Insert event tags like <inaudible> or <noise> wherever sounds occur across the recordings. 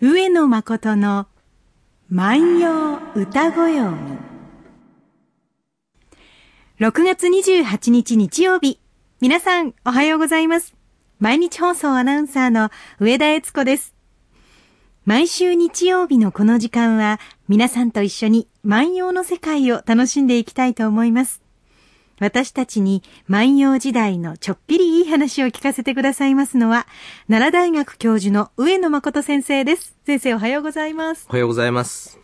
上野誠の万葉歌ごよ。6月28日日曜日。皆さん、おはようございます。毎日放送アナウンサーの上田悦子です。毎週日曜日のこの時間は、皆さんと一緒に万葉の世界を楽しんでいきたいと思います。私たちに万葉時代のちょっぴりいい話を聞かせてくださいますのは、奈良大学教授の上野誠先生です。先生おはようございます。おはようございます。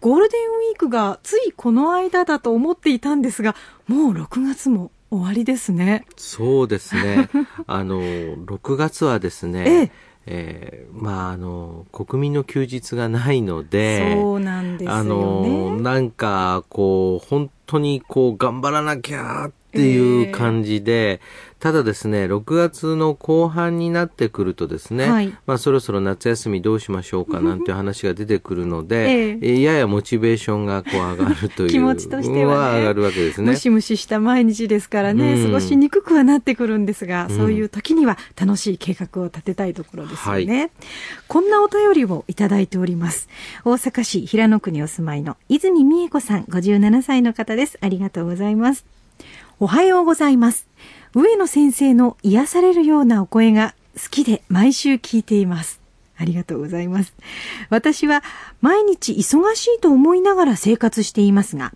ゴールデンウィークがついこの間だと思っていたんですが、もう6月も終わりですね。そうですね。あの、6月はですね、<laughs> えええーまあ、あの、国民の休日がないので、そうなんですよね。あの、なんか、こう、本当にこう、頑張らなきゃっていう感じで、ただですね、6月の後半になってくるとですね、はいまあそろそろ夏休みどうしましょうかなんていう話が出てくるので、えええーややモチベーションがこう上がるという。気持ちとしてはね上がるわけですねム。シムシした毎日ですからね、うん過ごしにくくはなってくるんですが、うんそういう時には楽しい計画を立てたいところですよね。こんなお便りをいただいております。大阪市平野区にお住まいの泉美恵子さん、57歳の方です。ありがとうございます。おはようございます。上野先生の癒されるようなお声が好きで毎週聞いています。ありがとうございます。私は毎日忙しいと思いながら生活していますが、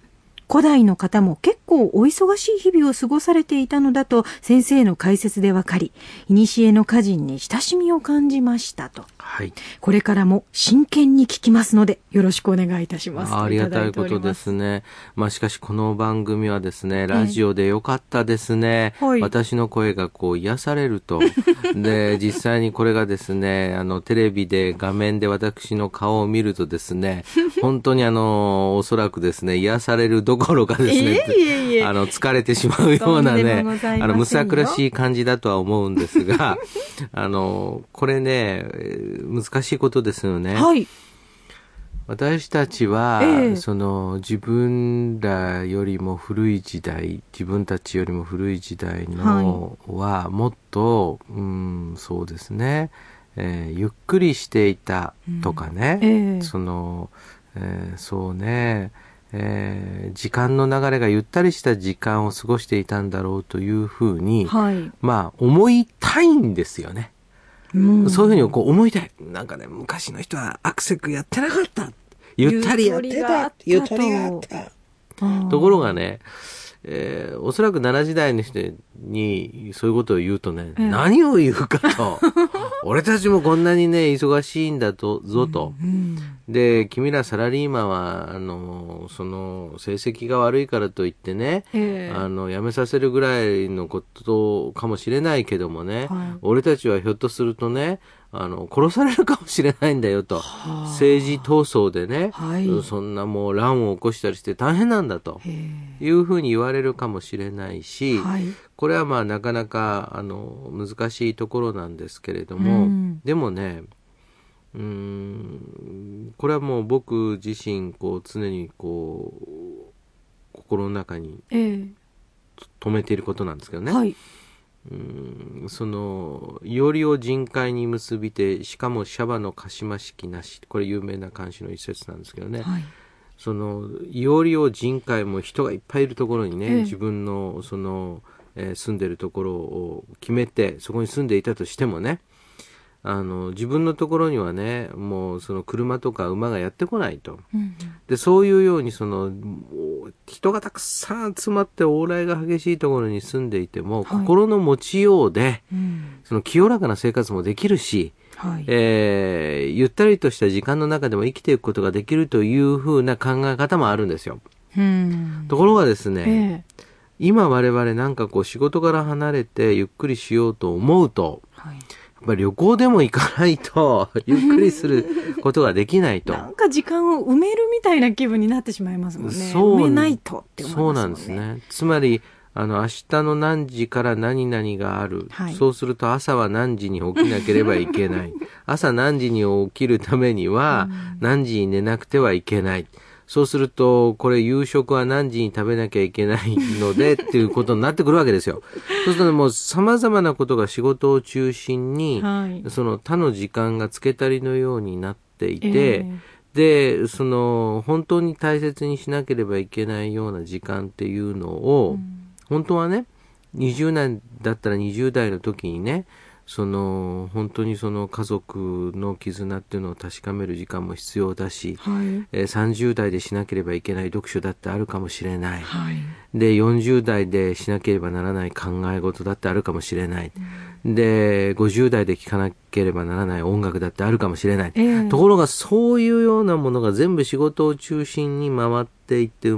古代の方も結構お忙しい日々を過ごされていたのだと先生の解説でわかり、古の歌人に親しみを感じましたと。はい。これからも真剣に聞きますので、よろしくお願いいたします。あありがたいことですね。まあしかしこの番組はですね、ラジオでよかったですね。はい私の声がこう癒されると。<laughs> で、実際にこれがですね、あのテレビで画面で私の顔を見るとですね、本当にあの、おそらくですね、癒されるどころかですね、いえいえ <laughs> あの、疲れてしまうようなねあの、むさ苦しい感じだとは思うんです。が、あの、これね、えー難しいことです。よね。はい。私たちは、ええその自分らよりも古い時代自分たちよりも古い時代のはもっと、うんそうです。ね、えーゆっくりしていたとかね、うんええその、えーそうね、えー時間の流れがゆったりした時間を過ごしていたんだろうというふうに、はい。まあ思いたいんですよね。うんそういうふうにこう思いたい。なんかね、昔の人はアクセクやってなかった。ゆったりやってた。ゆったりがああった。ところがね、えーおそらく奈良時代の人にそういうことを言うとね、ええ何を言うかと。俺たちもこんなにね、忙しいんだと、ぞと。うんで、君らサラリーマンは、あの、その、成績が悪いからといってね、ええ。あの、辞めさせるぐらいのことかもしれないけどもね、はい。俺たちはひょっとするとね、あの、殺されるかもしれないんだよと。政治闘争でね、はいそんなもう乱を起こしたりして大変なんだとえいうふうに言われるかもしれないえし、はい。これはまあなかなか、あの、難しいところなんですけれども、うんでもね、うーん、これはもう僕自身、こう、常にこう、心の中にえ止めていることなんですけどね。えはい。うんその、いおりを人海に結びて、しかもシャバのかしましきなし。これ有名な漢詩の一節なんですけどね。はい。その、いおりを人海も人がいっぱいいるところにね、ええ自分の、その、えー住んでるところを決めて、そこに住んでいたとしてもね、あの、自分のところにはね、もうその車とか馬がやってこないと。うんで、そういうように、その、人がたくさん集まって往来が激しいところに住んでいても、はい心の持ちようで、うんその清らかな生活もできるし、はい。えーゆったりとした時間の中でも生きていくことができるというふうな考え方もあるんですよ。うんところがですね、ええ今我々なんかこう仕事から離れてゆっくりしようと思うと、はい。ぱり旅行でも行かないと、<laughs> ゆっくりすることができないと。なんか時間を埋めるみたいな気分になってしまいますもんね。そう埋めないとって思いますね。そうなんですね。つまり、あの、明日の何時から何々がある。はいそうすると朝は何時に起きなければいけない。<laughs> 朝何時に起きるためには、何時に寝なくてはいけない。そうすると、これ夕食は何時に食べなきゃいけないのでっていうことになってくるわけですよ。<laughs> そうするともう様々なことが仕事を中心に、はい、その他の時間が付け足りのようになっていて、えー、で、その本当に大切にしなければいけないような時間っていうのを、うん、本当はね、20年だったら20代の時にね、その本当にその家族の絆っていうのを確かめる時間も必要だし、はい、えー、30代でしなければいけない読書だってあるかもしれない、はい、で40代でしなければならない考え事だってあるかもしれない、うん、で50代で聴かなければならない音楽だってあるかもしれない、えー、ところがそういうようなものが全部仕事を中心に回っていって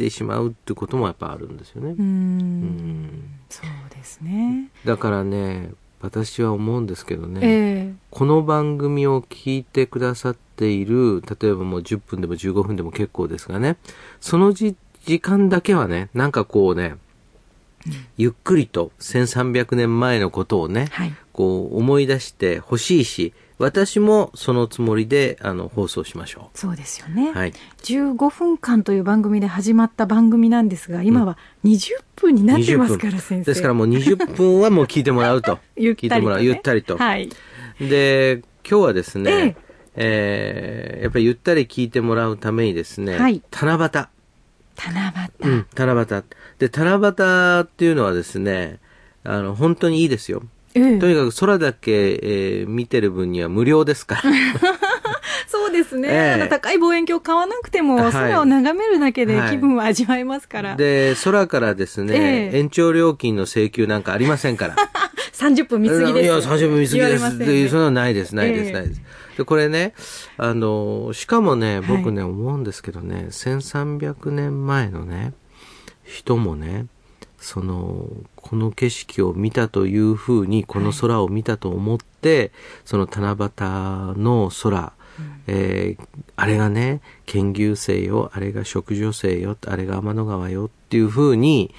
てしまうってこともやっぱあるんですよね。うん。そうですね。だからね、私は思うんですけどね、えー、この番組を聞いてくださっている、例えばもう10分でも15分でも結構ですがね、その時間だけはね、なんかこうね、ゆっくりと1300年前のことをね、はい、こう思い出してほしいし、私もそのつもりであの放送しましょう。そうですよね。はい。15分間という番組で始まった番組なんですが、今は20分になってますから、先生。ですからもう20分はもう聞いてもらうと。<laughs> ゆったりと、ね、聞いてもらう。ゆったりと。はい。で、今日はですね、えええー、やっぱりゆったり聞いてもらうためにですね、はい、七夕。七夕。うん、七夕。で、七夕っていうのはですね、あの、本当にいいですよ。ええ、とにかく空だけ、えー、見てる分には無料ですから。<laughs> そうですね、ええ、高い望遠鏡買わなくても空を眺めるだけで気分は味わえますから。はい、で、空からですね、え、延長料金の請求なんかありませんから。<laughs> 30分見過ぎです。いや、30分見過ぎです。ね、そんなのないです、ないです、ないです。で、これね、あの、しかもね、僕ね、はい、思うんですけどね、1300年前のね、人もね、その、この景色を見たというふうに、この空を見たと思って、はい、その七夕の空、うん、えー、あれがね、剣牛星よ、あれが食女星よ、あれが天の川よっていうふうに、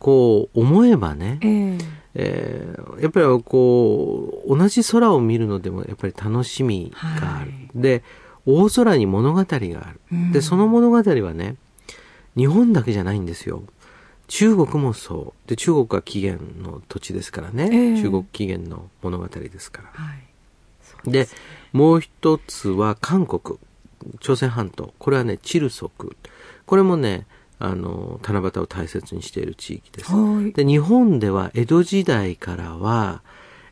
こう思えばね、えー、えー、やっぱりこう、同じ空を見るのでもやっぱり楽しみがある。はい、で、大空に物語がある。うん、で、その物語はね、日本だけじゃないんですよ。中国もそう。で、中国は起源の土地ですからね。えー、中国起源の物語ですから。はい、でもう一つは韓国。朝鮮半島。これはね、チルソク。これもね、あの、七夕を大切にしている地域です。で、日本では江戸時代からは、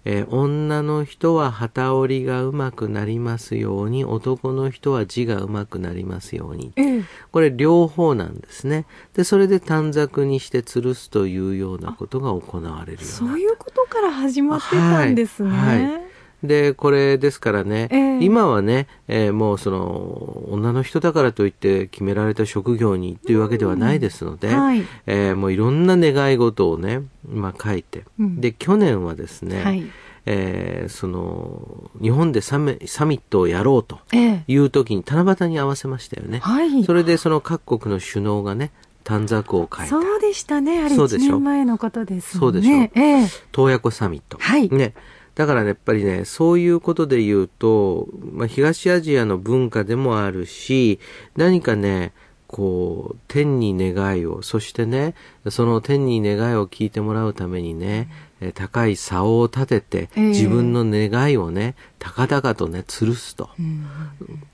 えー、女の人は旗織りがうまくなりますように、男の人は字がうまくなりますように。えー、これ両方なんですね。で、それで短冊にして吊るすというようなことが行われるようそういうことから始まってたんですね。はい、はいで、これですからね、えー、今はね、えー、もうその、女の人だからといって決められた職業にっていうわけではないですので、うんはい、えー、もういろんな願い事をね、まあ書いて、うん、で、去年はですね、はい。えー、その日本でサミサミットをやろうという時に七夕に合わせましたよね、はい、それでその各国の首脳がね短冊を書いた。そうでしたね。あれ1年前のことですね。そうでしょ。う、え。ー、洞爺湖サミット、はい。ね、だからね、やっぱりね、そういうことで言うと、まあ、東アジアの文化でもあるし、何かね、こう、天に願いを、そしてね、その天に願いを聞いてもらうためにね、うん、高い竿を立てて、えー、自分の願いをね、高々とね、吊るすと。うん、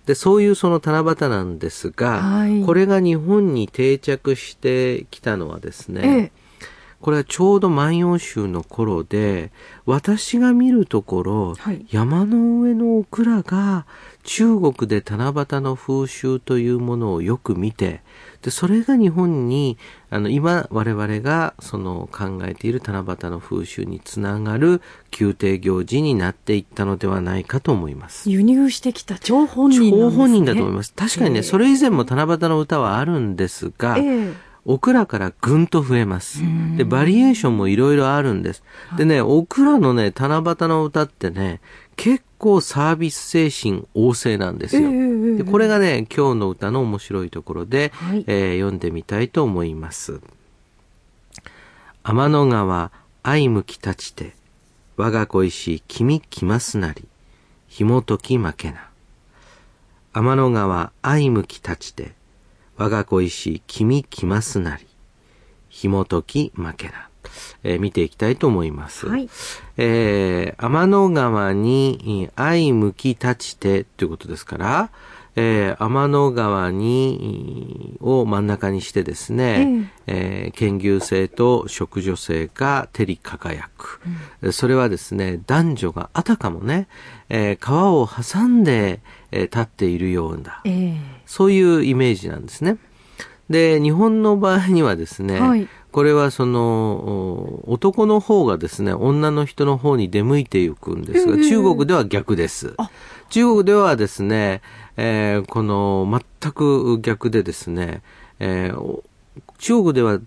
で、そういうその七夕なんですが、はい、これが日本に定着してきたのはですね、えーこれはちょうど万葉集の頃で、私が見るところ、はい、山の上のオクラが中国で七夕の風習というものをよく見て、で、それが日本に、あの、今我々がその考えている七夕の風習につながる宮廷行事になっていったのではないかと思います。輸入してきた張本人、ね、張本人だと思います。確かにね、それ以前も七夕の歌はあるんですが、えーオクラからぐんと増えます。で、バリエーションもいろいろあるんです。でね、オクラのね、七夕の歌ってね、結構サービス精神旺盛なんですよ。でこれがね、今日の歌の面白いところで、はい、えー、読んでみたいと思います。天の川、相向き立ちて、我が恋し君来ますなり、紐解き負けな。天の川相向き立ちて、我が恋しい君来ますなり、紐解き負けな。えー、見ていきたいと思います。はい、えー、天の川に相向き立ちてということですから、えー、天の川に、を真ん中にしてですね、ええー、剣牛性と食女性が照り輝く、うん、それはですね、男女があたかもね、えー、川を挟んで、えー、立っているような、えー、そういうイメージなんですね。で、日本の場合にはですね、はい、これはその、男の方がですね、女の人の方に出向いていくんですが、中国では逆です。中国ではですね、えー、この全く逆でですね、えー、中国では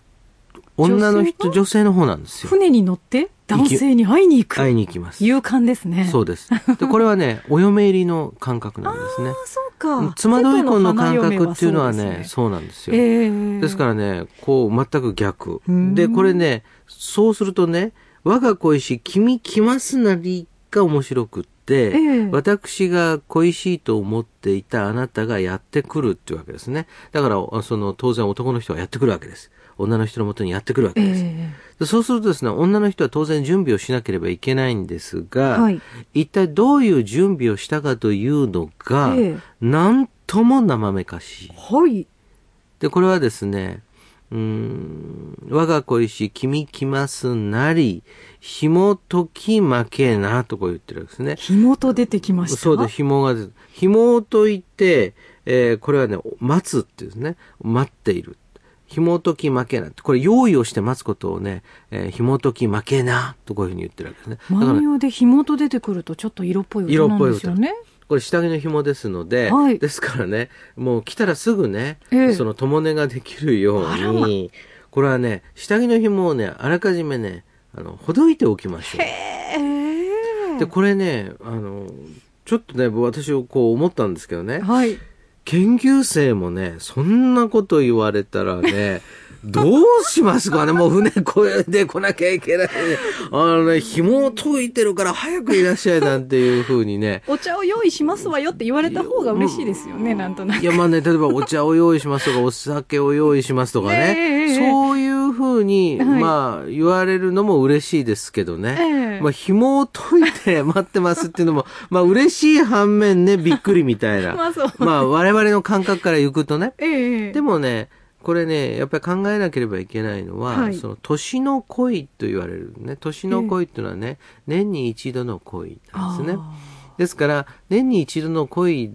女の人、女性の方なんですよ。船に乗って？男性に会いに行く。会いに行きます。勇敢ですね。そうです。で、これはね、<laughs> お嫁入りの感覚なんですね。そうか。妻どい婚の感覚っていうのはね、そうなんですよ。えー、ですからね、こう、全く逆。で、これね、そうするとね、我が恋し、君来ますなりが面白くって、えー、私が恋しいと思っていたあなたがやってくるっていうわけですね。だから、その、当然男の人がやってくるわけです。女の人のもとにやってくるわけです、えー、そうするとですね、女の人は当然準備をしなければいけないんですが、はい、一体どういう準備をしたかというのが、えー、なんとも生めかしい。はい。で、これはですね、うん、我が恋し君来ますなり、紐解き負けな、とこう言ってるわけですね。紐と出てきましたそうです、紐が出て、紐を解いて、えー、これはね、待つってですね、待っている。紐解き負けな。これ用意をして待つことをね、えー、紐解き負けな、とこういうふうに言ってるわけですね。万葉で紐と出てくるとちょっと色っぽい歌なんですよね。これ下着の紐ですので、はい、ですからね、もう来たらすぐね、えー、その共根ができるように、これはね、下着の紐をね、あらかじめね、あの、ほどいておきましょう。で、これね、あの、ちょっとね、私をこう思ったんですけどね、はい、研究生もね、そんなこと言われたらね、<laughs> どうしますかね？もう船これで来なきゃいけない。あのね、紐を解いてるから早くいらっしゃいなんていうふうにね。お茶を用意しますわよって言われた方が嬉しいですよね、なんとなく。いや、まあね、例えばお茶を用意しますとか、お酒を用意しますとかね。そういうふうに、はい、まあ、言われるのも嬉しいですけどね。えー、まあ、紐を解いて待ってますっていうのも、<laughs> まあ、嬉しい反面ね、びっくりみたいな。<laughs> まあ、まあ、我々の感覚から行くとね。えー、でもね、これね、やっぱり考えなければいけないのは、はい、その年の恋と言われるね、年の恋っていうのはね、年に一度の恋なんですね。ですから、年に一度の恋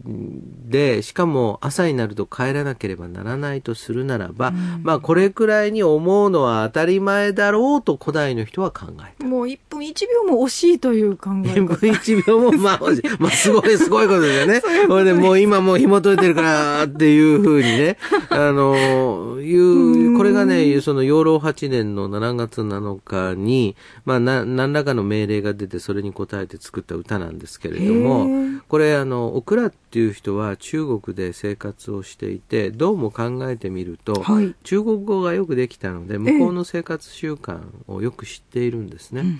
で、しかも朝になると帰らなければならないとするならば、うん、まあこれくらいに思うのは当たり前だろうと古代の人は考えた。もう1分1秒も惜しいという考え方。1分1秒もまあ惜しい。まあすごいすごいことですよね。<laughs> それでもう今もう紐解いてるからっていうふうにね、<laughs> あの、いう、これがね、その養老8年の7月7日に、まあな、何らかの命令が出てそれに応えて作った歌なんですけれども、これあの、オクラっていう人は中国で生活をしていて、どうも考えてみると、はい、中国語がよくできたので、向こうの生活習慣をよく知っているんですね。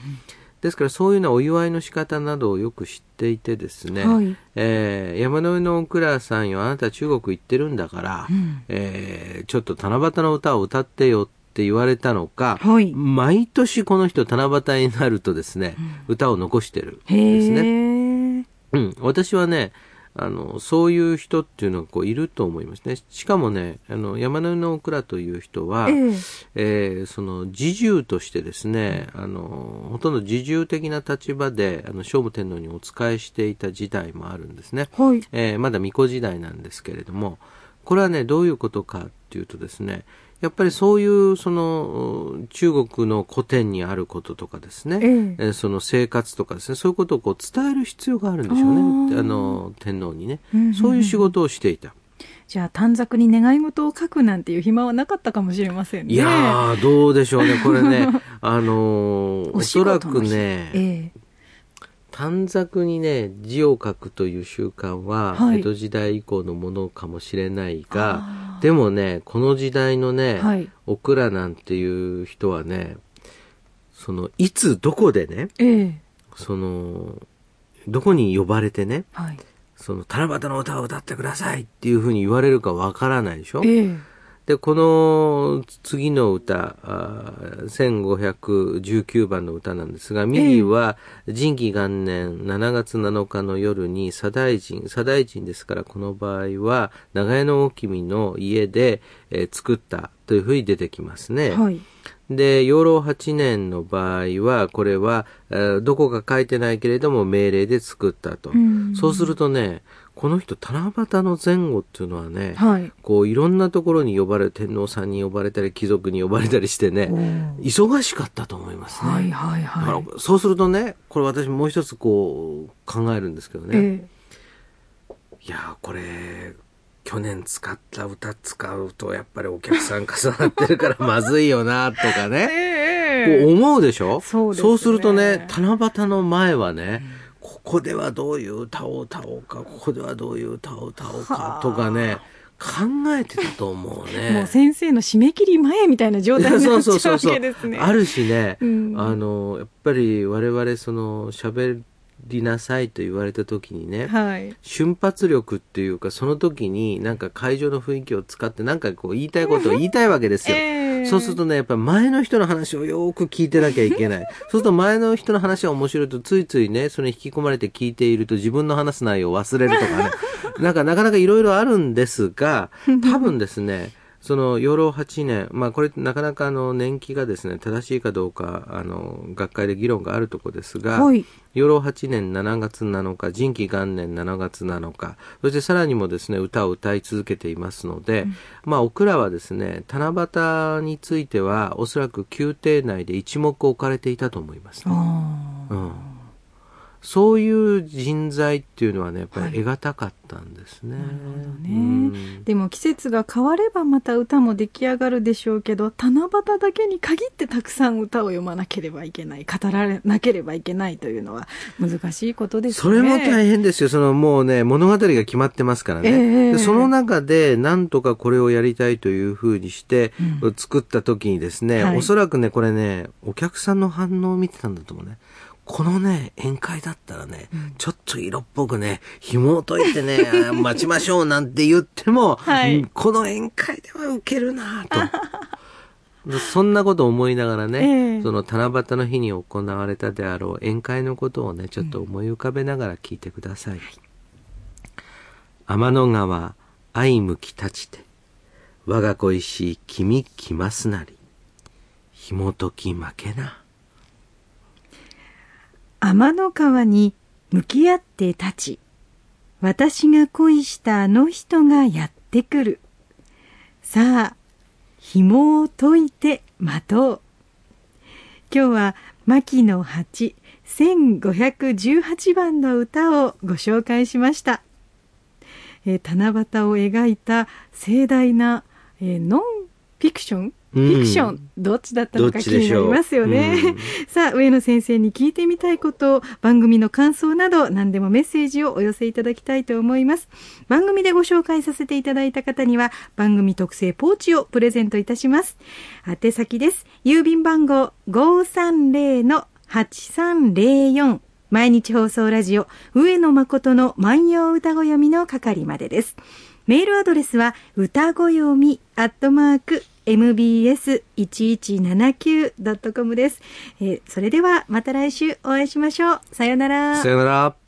ですからそういうようなお祝いの仕方などをよく知っていてですね、はい、えー、山の上のオクラさんよ、あなた中国行ってるんだから、うん、えー、ちょっと七夕の歌を歌ってよって言われたのか、はい、毎年この人七夕になるとですね、うん、歌を残してるんですね。うん、私はね、あの、そういう人っていうのがこういると思いますね。しかもね、あの、山の上の倉という人は、えー、えー、その、自重としてですね、あの、ほとんど自重的な立場で、あの、聖武天皇にお仕えしていた時代もあるんですね。はい、えー、まだ巫女時代なんですけれども、これはね、どういうことかっていうとですね、やっぱりそういうその中国の古典にあることとかですね、ええ、その生活とかですね、そういうことをこう伝える必要があるんでしょうね、あの天皇にね、そういう仕事をしていた。じゃあ短冊に願い事を書くなんていう暇はなかったかもしれませんね。いやどうでしょうね、これね、<laughs> あのおそらくね、ええ、短冊にね、字を書くという習慣は、江戸時代以降のものかもしれないが、でもね、この時代のね、はい、オクラなんていう人はね、その、いつどこでね、えー、その、どこに呼ばれてね、はい、その七夕の歌を歌ってくださいっていうふうに言われるかわからないでしょ、ええで、この次の歌、あ1519番の歌なんですが、右は仁義元年7月7日の夜に左大臣、左大臣ですからこの場合は長屋の大君の家で、えー作ったというふうに出てきますね。はい。で、養老8年の場合は、これは、えーどこか書いてないけれども命令で作ったと。んそうするとね、この人、七夕の前後っていうのはね、はい。こういろんなところに呼ばれ、天皇さんに呼ばれたり、貴族に呼ばれたりしてね、忙しかったと思いますね。はいはいはい。らそうするとね、これ私もう一つこう考えるんですけどね。えいやーこれ、去年使った歌使うとやっぱりお客さん重なってるから <laughs> まずいよなとかえね。ええこう思うでしょ？そうですねするとね、七夕の前はね、ここではどういう歌を歌おうか、ここではどういう歌を歌おうはあかとかね、考えてたと思うね。<laughs> もう先生の締め切り前みたいな状態になっちゃうわけですね。あるしね、うんあの、やっぱり我々その喋りなさいと言われた時にね、はい。瞬発力っていうか、その時になんか会場の雰囲気を使ってなんかこう言いたいことを言いたいわけですよ。ええそうするとね、やっぱり前の人の話をよく聞いてなきゃいけない。<laughs> そうすると前の人の話が面白いとついついね、それに引き込まれて聞いていると自分の話す内容を忘れるとかね。なんかなかなかいろいろあるんですが、<laughs> 多分ですね、その養老8年、まあこれなかなかあの年季がですね、正しいかどうか、あの、学会で議論があるところですが、はい。養老8年7月7日、仁義元年7月7日、そしてさらにもですね、歌を歌い続けていますので、まあ、オクラはですね、七夕については、おそらく宮廷内で一目置かれていたと思いますね、あうん。そういう人材っていうのはね、やっぱはいり得難かったんですね。なるほどねうんーでも季節が変わればまた歌も出来上がるでしょうけど、七夕だけに限ってたくさん歌を読まなければいけない、語られなければいけないというのは難しいことですね。それも大変ですよ。そのもうね、物語が決まってますからね。ええでその中で、なんとかこれをやりたいというふうにして、うん作った時にですね、はいおそらくね、これね、お客さんの反応を見てたんだと思うね。このね、宴会だったらね、ちょっと色っぽくね、紐を解いてね、<laughs> あ待ちましょうなんて言っても、はいうんこの宴会では受けるなと。<laughs> そんなことを思いながらね、ええその七夕の日に行われたであろう宴会のことをね、ちょっと思い浮かべながら聞いてください。天の川、相向き立ちて、我が恋しい君来ますなり、紐解き負けな。天の川に向き合って立ち、私が恋したあの人がやってくる。さあ、紐を解いて待とう。今日は牧野八1518番の歌をご紹介しました。えー七夕を描いた盛大な、えーノンフィクションフうんィクション、どっちだったのどか気になりますよね。うんさあ、上野先生に聞いてみたいこと、番組の感想など、何でもメッセージをお寄せいただきたいと思います。番組でご紹介させていただいた方には、番組特製ポーチをプレゼントいたします。宛先です。郵便番号530-8304。毎日放送ラジオ、上野誠の万葉歌子読みの係までです。メールアドレスは、歌子読み、アットマーク、mbs1179.com です、えーそれではまた来週お会いしましょう。さよなら。さよなら。